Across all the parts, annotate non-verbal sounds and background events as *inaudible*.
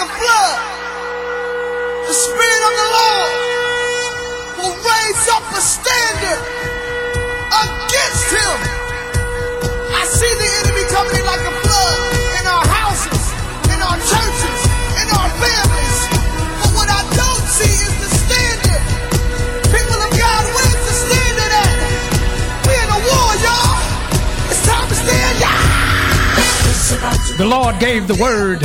a flood. The Spirit of the Lord will raise up a standard against him. I see the enemy coming in like a flood in our houses, in our churches, in our families. But what I don't see is the standard. People of God, where's the standard at? We in a war, y'all. It's time to stand, y'all. The Lord gave the word,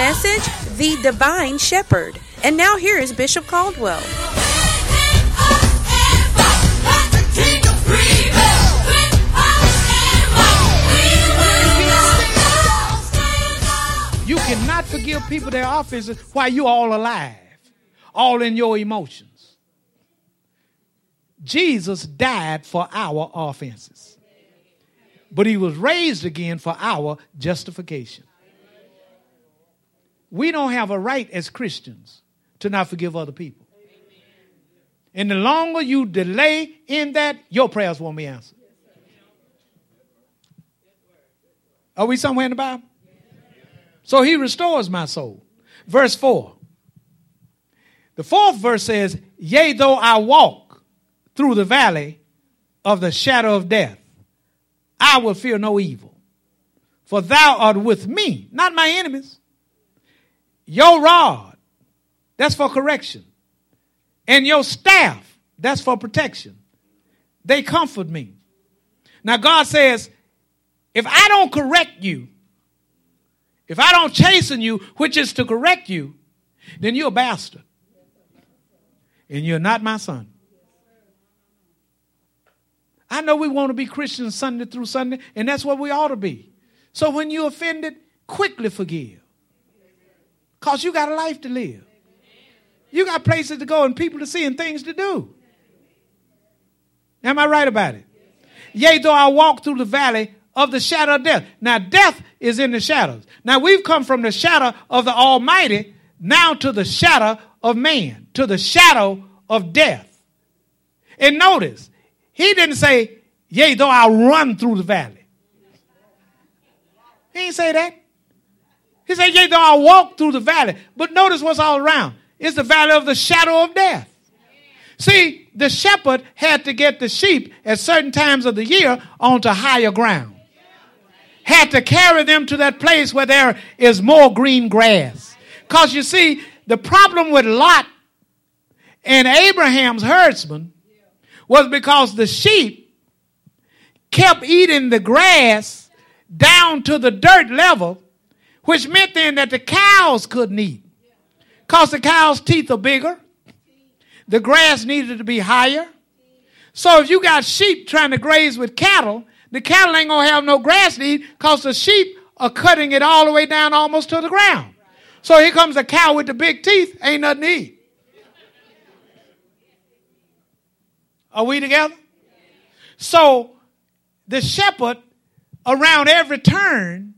Message The Divine Shepherd. And now here is Bishop Caldwell. You cannot forgive people their offenses while you are all alive, all in your emotions. Jesus died for our offenses, but he was raised again for our justification. We don't have a right as Christians to not forgive other people. And the longer you delay in that, your prayers won't be answered. Are we somewhere in the Bible? So he restores my soul. Verse 4. The fourth verse says, Yea, though I walk through the valley of the shadow of death, I will fear no evil. For thou art with me, not my enemies. Your rod, that's for correction. And your staff, that's for protection. They comfort me. Now, God says, if I don't correct you, if I don't chasten you, which is to correct you, then you're a bastard. And you're not my son. I know we want to be Christians Sunday through Sunday, and that's what we ought to be. So when you're offended, quickly forgive. Because you got a life to live. You got places to go and people to see and things to do. Am I right about it? Yea, though I walk through the valley of the shadow of death. Now, death is in the shadows. Now, we've come from the shadow of the Almighty now to the shadow of man, to the shadow of death. And notice, he didn't say, Yea, though I run through the valley. He didn't say that. He said, Yea, though I walk through the valley. But notice what's all around. It's the valley of the shadow of death. See, the shepherd had to get the sheep at certain times of the year onto higher ground. Had to carry them to that place where there is more green grass. Because you see, the problem with Lot and Abraham's herdsmen was because the sheep kept eating the grass down to the dirt level, which meant then that the cows couldn't eat. Because the cow's teeth are bigger, the grass needed to be higher. So if you got sheep trying to graze with cattle, the cattle ain't gonna have no grass to eat because the sheep are cutting it all the way down almost to the ground. So here comes a cow with the big teeth, ain't nothing to eat. Are we together? So the shepherd around every turn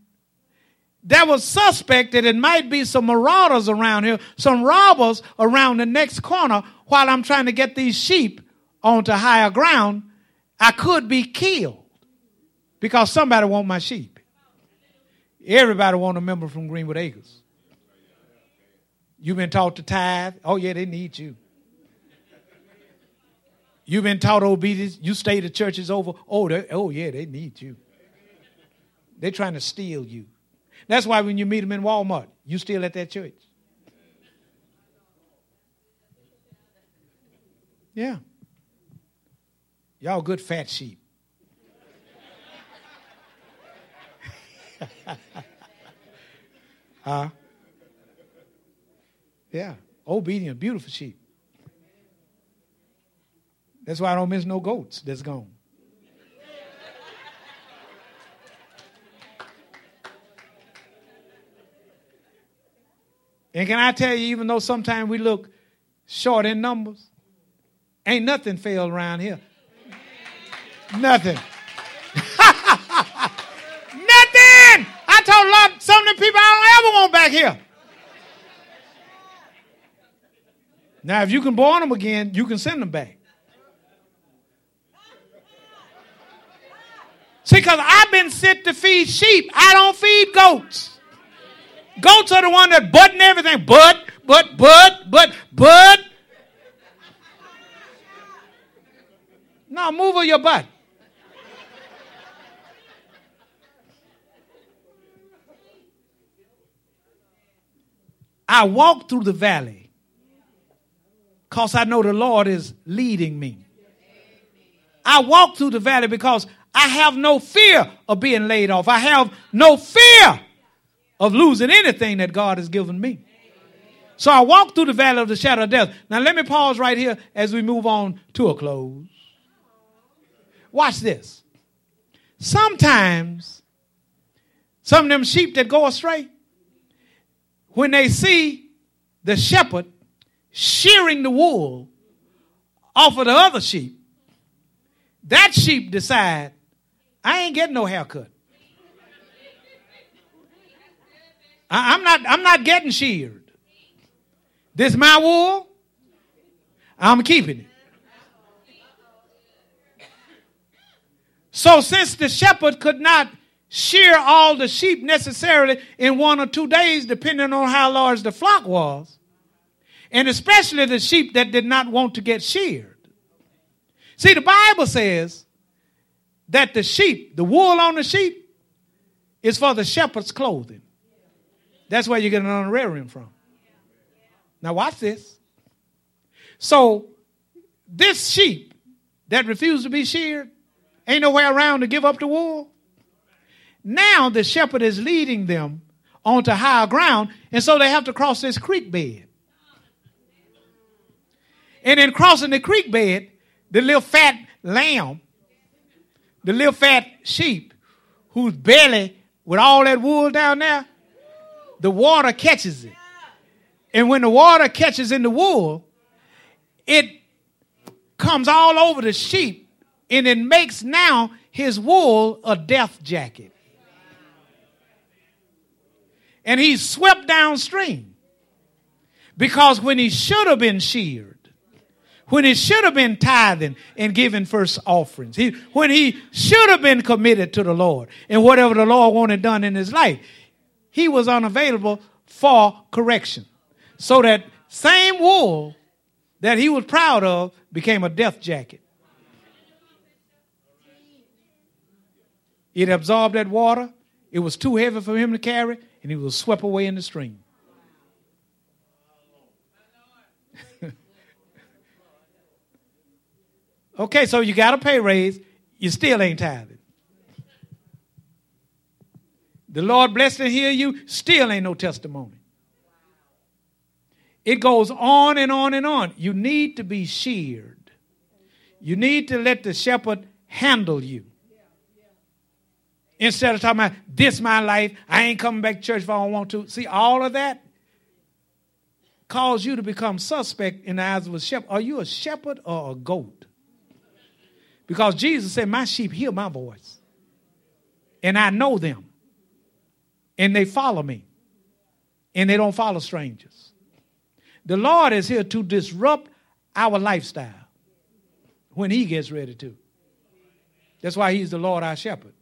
that was suspect that it might be some marauders around here, some robbers around the next corner while I'm trying to get these sheep onto higher ground, I could be killed because somebody want my sheep. Everybody want a member from Greenwood Acres. You've been taught to tithe. Oh yeah, they need you. You've been taught obedience. You stay the church is over. Oh, oh yeah, they need you. They're trying to steal you. That's why when you meet them in Walmart, you still at that church. Yeah. Y'all good fat sheep. *laughs* huh? Yeah. Obedient, beautiful sheep. That's why I don't miss no goats that's gone. And can I tell you, even though sometimes we look short in numbers, ain't nothing failed around here. Nothing. *laughs* nothing. I told a lot some of the people I don't ever want back here. Now, if you can born them again, you can send them back. See, because I've been sent to feed sheep. I don't feed goats. Goats are the one that button everything. But, but, but, but, but. Now move your butt. I walk through the valley because I know the Lord is leading me. I walk through the valley because I have no fear of being laid off. I have no fear of losing anything that God has given me. So I walk through the valley of the shadow of death. Now let me pause right here as we move on to a close. Watch this. Sometimes some of them sheep that go astray, when they see the shepherd shearing the wool off of the other sheep, that sheep decide, I ain't getting no haircut. I, am not, I'm not getting sheared. This my wool. I'm keeping it. So since the shepherd could not shear all the sheep necessarily in one or two days, depending on how large the flock was, and especially the sheep that did not want to get sheared. See, the Bible says that the sheep, the wool on the sheep, is for the shepherd's clothing. That's where you get an honorarium from. Now, watch this. So, this sheep that refused to be sheared ain't nowhere around to give up the wool. Now, the shepherd is leading them onto higher ground, and so they have to cross this creek bed. And in crossing the creek bed, the little fat lamb, the little fat sheep, whose belly, with all that wool down there, the water catches it. And when the water catches in the wool, it comes all over the sheep and it makes now his wool a death jacket. And he's swept downstream because when he should have been sheared, when he should have been tithing and giving first offerings, he, when he should have been committed to the Lord and whatever the Lord wanted done in his life, he was unavailable for correction. So that same wool that he was proud of became a death jacket. It absorbed that water. It was too heavy for him to carry, and he was swept away in the stream. *laughs* okay, so you got a pay raise, you still ain't tithing. The Lord bless and heal you, still ain't no testimony. It goes on and on and on. You need to be sheared. You need to let the shepherd handle you. Instead of talking about this my life, I ain't coming back to church if I don't want to. See, all of that cause you to become suspect in the eyes of a shepherd. Are you a shepherd or a goat? Because Jesus said, My sheep hear my voice, and I know them and they follow me and they don't follow strangers. The Lord is here to disrupt our lifestyle when He gets ready to. That's why He's the Lord our shepherd.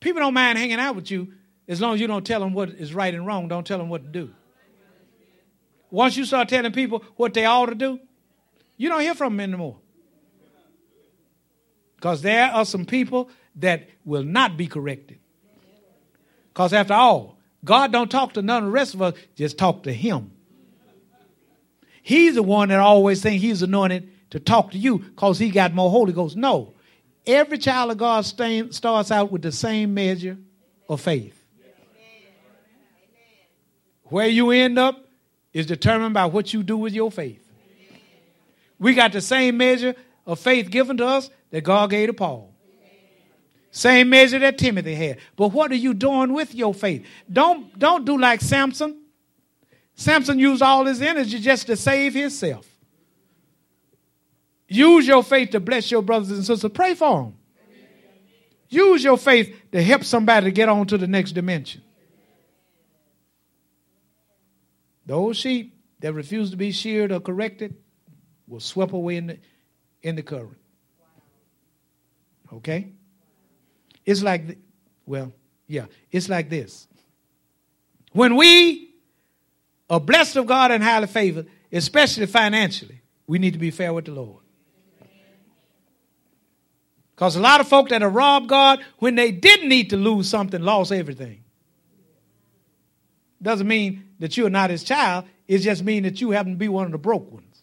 People don't mind hanging out with you as long as you don't tell them what is right and wrong, don't tell them what to do. Once you start telling people what they ought to do, you don't hear from them anymore. Because there are some people that will not be corrected. Because after all, God don't talk to none of the rest of us, just talk to him. He's the one that always think he's anointed to talk to you because he got more Holy Ghost. No. Every child of God starts out with the same measure of faith. Where you end up is determined by what you do with your faith. We got the same measure of faith given to us that God gave to Paul. Same measure that Timothy had. But what are you doing with your faith? Don't, don't do like Samson. Samson used all his energy just to save himself. Use your faith to bless your brothers and sisters. Pray for them. Use your faith to help somebody to get on to the next dimension. Those sheep that refuse to be sheared or corrected will swept away in the, in the current. Okay? It's like, well, yeah, it's like this. When we are blessed of God and highly favored, especially financially, we need to be fair with the Lord. Because a lot of folk that have robbed God when they didn't need to lose something lost everything. Doesn't mean that you're not his child. It just means that you happen to be one of the broke ones.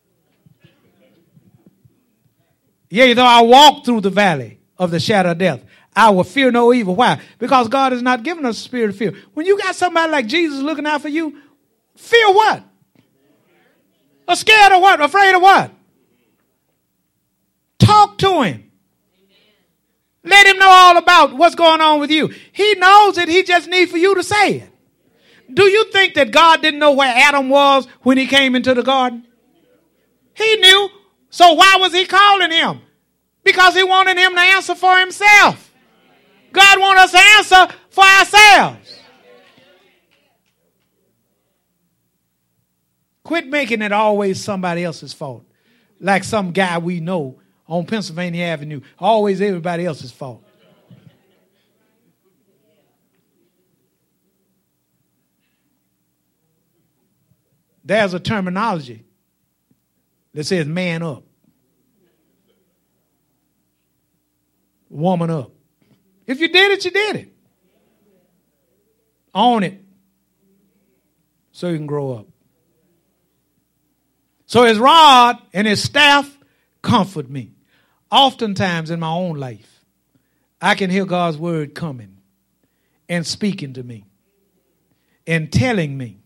Yea, though I walk through the valley of the shadow of death, I will fear no evil. Why? Because God has not given us a spirit of fear. When you got somebody like Jesus looking out for you, fear what? Or scared of what? Afraid of what? Talk to him. Let him know all about what's going on with you. He knows it. He just needs for you to say it. Do you think that God didn't know where Adam was when he came into the garden? He knew. So why was he calling him? Because he wanted him to answer for himself. God wants us to answer for ourselves. Quit making it always somebody else's fault. Like some guy we know on Pennsylvania Avenue. Always everybody else's fault. There's a terminology that says man up, woman up. If you did it, you did it. Own it so you can grow up. So his rod and his staff comfort me. Oftentimes in my own life, I can hear God's word coming and speaking to me and telling me.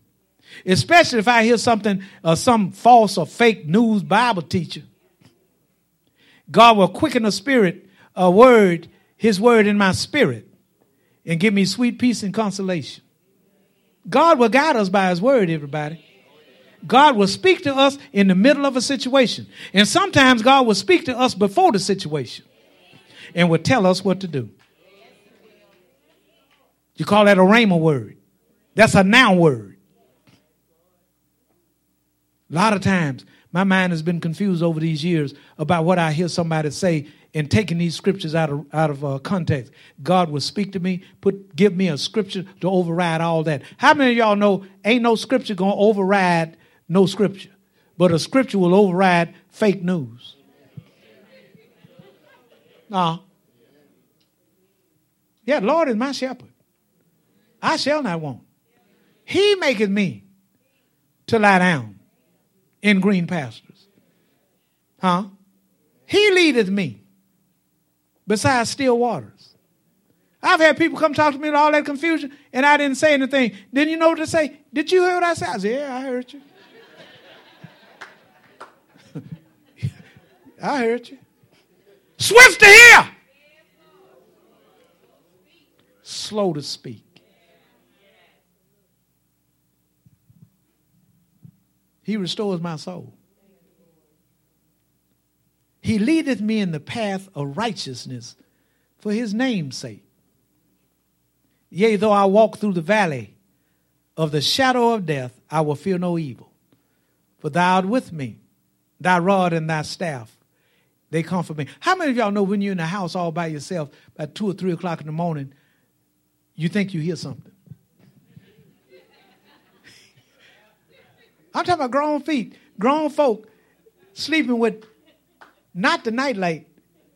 Especially if I hear something, uh, some false or fake news Bible teacher. God will quicken the spirit, a word his word in my spirit and give me sweet peace and consolation. God will guide us by his word, everybody. God will speak to us in the middle of a situation. And sometimes God will speak to us before the situation and will tell us what to do. You call that a rhema word. That's a noun word. A lot of times, my mind has been confused over these years about what I hear somebody say and taking these scriptures out of, out of uh, context. God will speak to me, put give me a scripture to override all that. How many of y'all know ain't no scripture going to override no scripture? But a scripture will override fake news. No. Yeah, Lord is my shepherd. I shall not want. He maketh me to lie down in green pastures. Huh? He leadeth me besides still waters. I've had people come talk to me with all that confusion, and I didn't say anything. Didn't you know what to say? Did you hear what I said? I said, Yeah, I heard you. *laughs* I heard you. Swift to hear, slow to speak. He restores my soul. He leadeth me in the path of righteousness for his name's sake. Yea, though I walk through the valley of the shadow of death, I will fear no evil. For thou art with me, thy rod and thy staff, they comfort me. How many of y'all know when you're in the house all by yourself at two or three o'clock in the morning, you think you hear something? I'm talking about grown feet, grown folk sleeping with not the nightlight,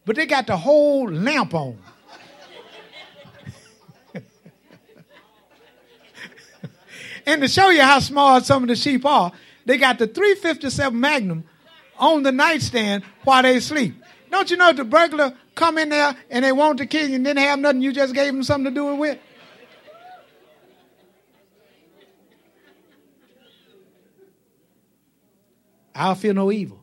but they got the whole lamp on. *laughs* and to show you how small some of the sheep are, they got the 357 Magnum on the nightstand while they sleep. Don't you know if the burglar come in there and they want to kill you and didn't have nothing, you just gave them something to do it with? I'll feel no evil.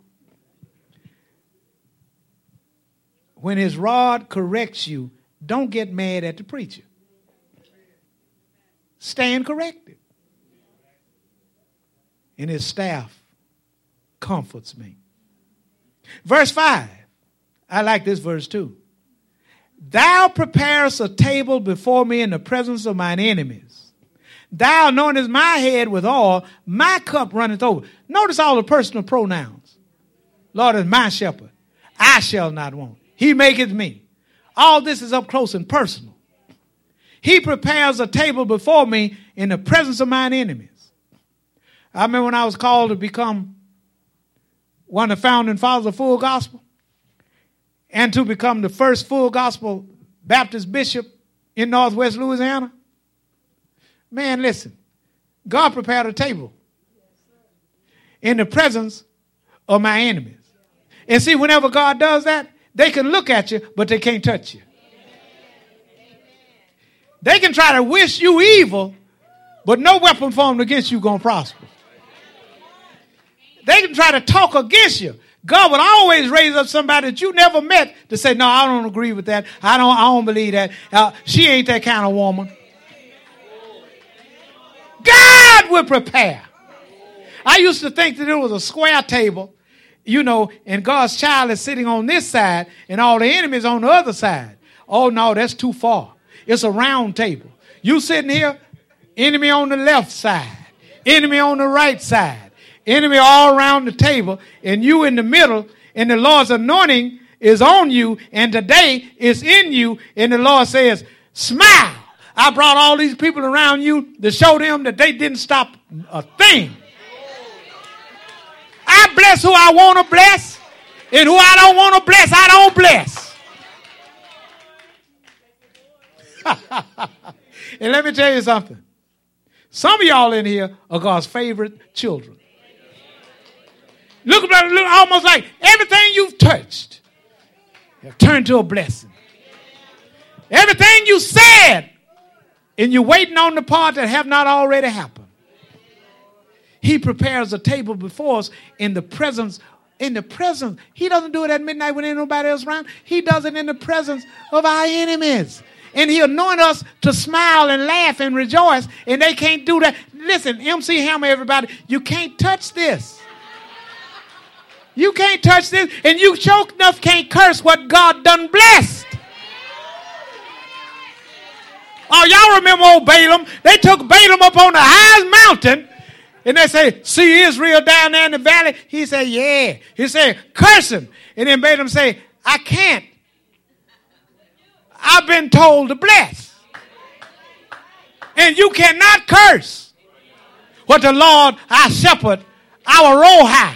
when his rod corrects you don't get mad at the preacher. Stand corrected. And his staff comforts me. Verse 5. I like this verse too. Thou preparest a table before me in the presence of mine enemies. Thou anointest my head with oil, my cup runneth over. Notice all the personal pronouns. Lord is my shepherd. I shall not want. He maketh me. All this is up close and personal. He prepares a table before me in the presence of mine enemies. I remember when I was called to become one of the founding fathers of full gospel and to become the first full gospel Baptist bishop in Northwest Louisiana. Man, listen, God prepared a table in the presence of my enemies. And see, whenever God does that, they can look at you, but they can't touch you. They can try to wish you evil, but no weapon formed against you gonna prosper. They can try to talk against you. God would always raise up somebody that you never met to say, "No, I don't agree with that. I don't. I don't believe that. Uh, she ain't that kind of woman." God will prepare. I used to think that it was a square table, you know, and God's child is sitting on this side and all the enemies on the other side. Oh no, that's too far. It's a round table. You sitting here, enemy on the left side, enemy on the right side, enemy all around the table, and you in the middle, and the Lord's anointing is on you, and today is in you, and the Lord says, smile. I brought all these people around you to show them that they didn't stop a thing. I bless who I want to bless, and who I don't want to bless, I don't bless. *laughs* and let me tell you something. Some of y'all in here are God's favorite children. Look, look almost like everything you've touched have turned to a blessing. Everything you said, and you're waiting on the part that have not already happened. He prepares a table before us in the presence in the presence. He doesn't do it at midnight when ain't nobody else around. He does it in the presence of our enemies. And he anoint us to smile and laugh and rejoice. And they can't do that. Listen, MC Hammer, everybody, you can't touch this. You can't touch this. And you choke enough can't curse what God done blessed. Oh, y'all remember old Balaam? They took Balaam up on the highest mountain and they say, see Israel down there in the valley? He said, yeah. He said, curse him. And then Balaam say, I can't. I've been told to bless. And you cannot curse what the Lord, our shepherd, our Rohi,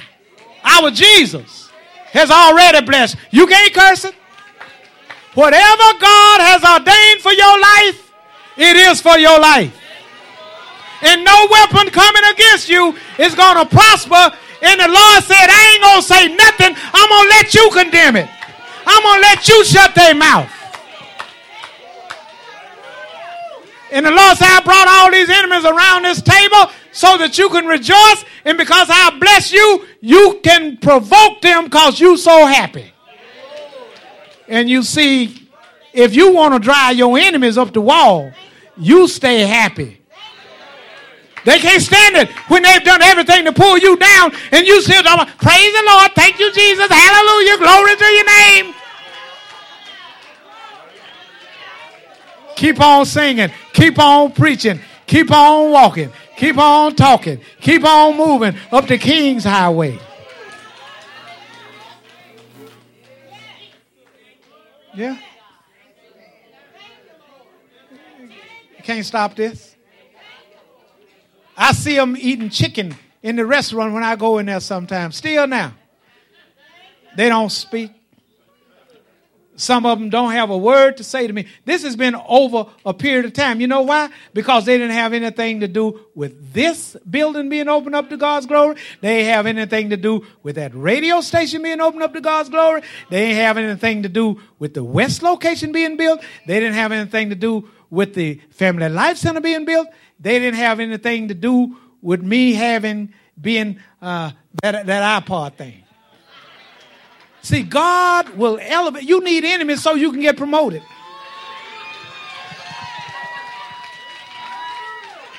our Jesus, has already blessed. You can't curse it. Whatever God has ordained for your life, it is for your life. And no weapon coming against you is going to prosper. And the Lord said, I ain't going to say nothing. I'm going to let you condemn it. I'm going to let you shut their mouth. And the Lord said, I brought all these enemies around this table so that you can rejoice. And because I bless you, you can provoke them because you so happy. And you see, if you want to drive your enemies up the wall, you stay happy. They can't stand it when they've done everything to pull you down and you still talking, praise the Lord, thank you, Jesus, hallelujah, glory to your name. Keep on singing, keep on preaching, keep on walking, keep on talking, keep on moving up the King's Highway. Yeah. Can't stop this. I see them eating chicken in the restaurant when I go in there sometimes. Still now. They don't speak. Some of them don't have a word to say to me. This has been over a period of time. You know why? Because they didn't have anything to do with this building being opened up to God's glory. They didn't have anything to do with that radio station being opened up to God's glory. They didn't have anything to do with the West location being built. They didn't have anything to do with the Family Life Center being built. They didn't have anything to do with me having being uh, that that iPod thing. See, God will elevate. You need enemies so you can get promoted.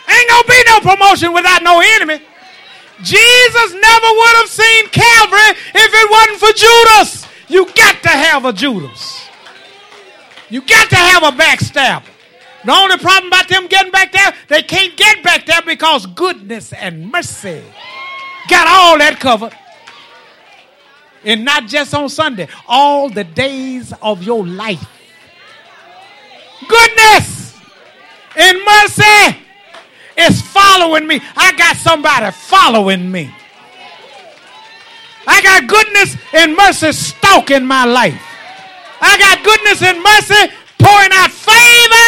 Ain't gonna be no promotion without no enemy. Jesus never would have seen Calvary if it wasn't for Judas. You got to have a Judas. You got to have a backstabber. The only problem about them getting back there, they can't get back there because goodness and mercy got all that covered. And not just on Sunday, all the days of your life. Goodness and mercy is following me. I got somebody following me. I got goodness and mercy stalking my life. I got goodness and mercy pouring out favor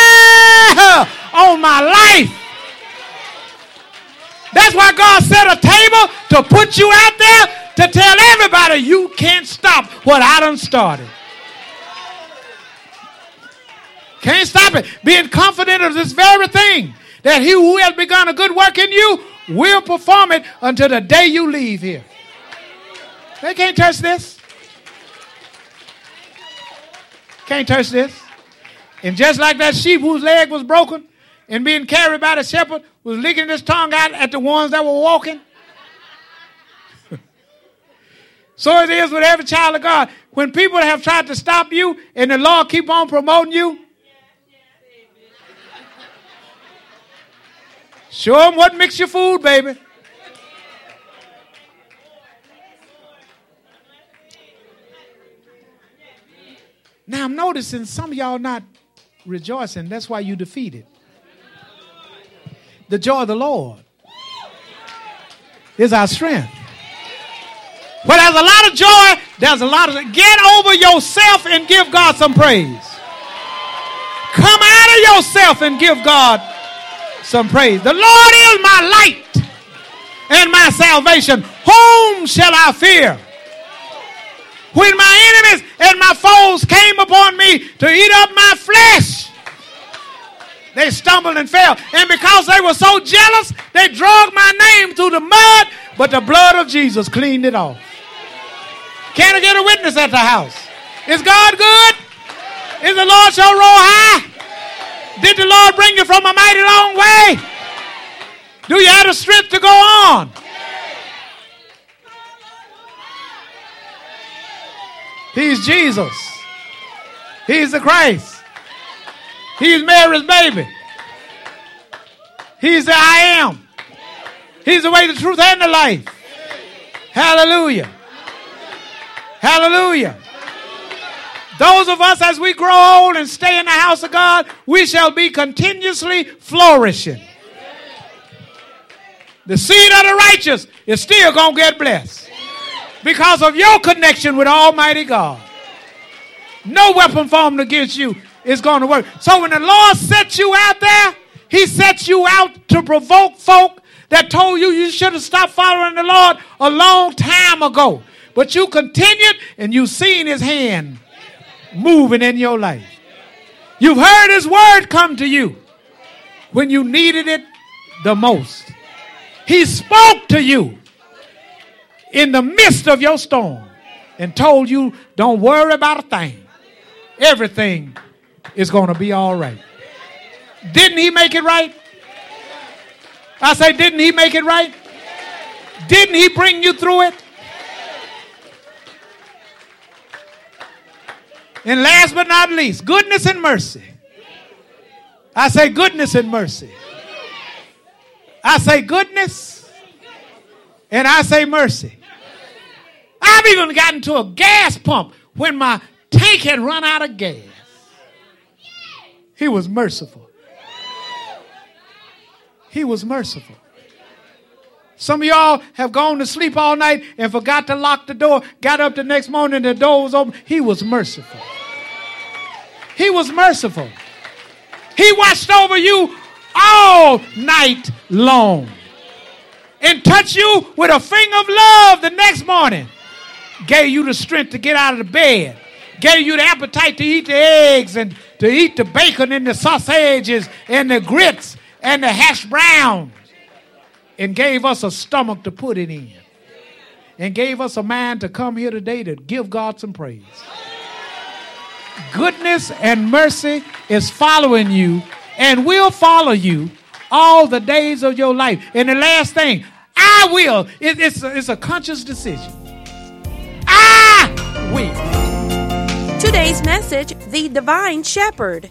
on my life. That's why God set a table to put you out there to tell everybody you can't stop what I done started. Can't stop it. Being confident of this very thing that he who has begun a good work in you will perform it until the day you leave here. They can't touch this. Can't touch this. And just like that sheep whose leg was broken and being carried by the shepherd was licking his tongue out at the ones that were walking. *laughs* so it is with every child of God. When people have tried to stop you and the Lord keep on promoting you, show them what makes your food, baby. Now I'm noticing some of y'all not rejoicing. That's why you defeated. The joy of the Lord is our strength. But there's a lot of joy. There's a lot of get over yourself and give God some praise. Come out of yourself and give God some praise. The Lord is my light and my salvation. Whom shall I fear? when my enemies and my foes came upon me to eat up my flesh, they stumbled and fell. And because they were so jealous, they dragged my name through the mud, but the blood of Jesus cleaned it off. Can I get a witness at the house? Is God good? Is the Lord so roll high? Did the Lord bring you from a mighty long way? Do you have the strength to go on? He's Jesus. He's the Christ. He's Mary's baby. He's the I am. He's the way, the truth, and the life. Hallelujah. Hallelujah. Those of us, as we grow old and stay in the house of God, we shall be continuously flourishing. The seed of the righteous is still going to get blessed because of your connection with Almighty God. No weapon formed against you is going to work. So when the Lord sets you out there, He sets you out to provoke folk that told you you should have stopped following the Lord a long time ago. But you continued and you've seen His hand moving in your life. You've heard His word come to you when you needed it the most. He spoke to you in the midst of your storm and told you, don't worry about a thing. Everything is going to be all right. Didn't he make it right? I say, didn't he make it right? Didn't he bring you through it? And last but not least, goodness and mercy. I say goodness and mercy. I say goodness and I say mercy. I've even gotten to a gas pump when my tank had run out of gas. He was merciful. He was merciful. Some of y'all have gone to sleep all night and forgot to lock the door, got up the next morning, the door was open. He was merciful. He was merciful. He watched over you all night long and touch you with a finger of love the next morning. Gave you the strength to get out of the bed, gave you the appetite to eat the eggs and to eat the bacon and the sausages and the grits and the hash browns, and gave us a stomach to put it in, and gave us a mind to come here today to give God some praise. Goodness and mercy is following you and will follow you all the days of your life. And the last thing, I will. It, it's, a, it's a conscious decision. I will. Today's message The Divine Shepherd.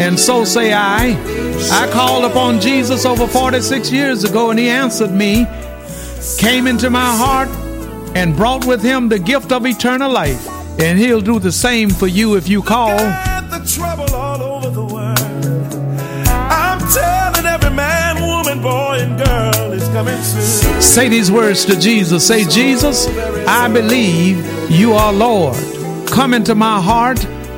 and so say I. I called upon Jesus over 46 years ago, and he answered me, came into my heart, and brought with him the gift of eternal life. And he'll do the same for you if you call. The trouble all over the world. I'm telling every man, woman, boy, and girl is coming soon. Say these words to Jesus. Say, Jesus, I believe you are Lord. Come into my heart.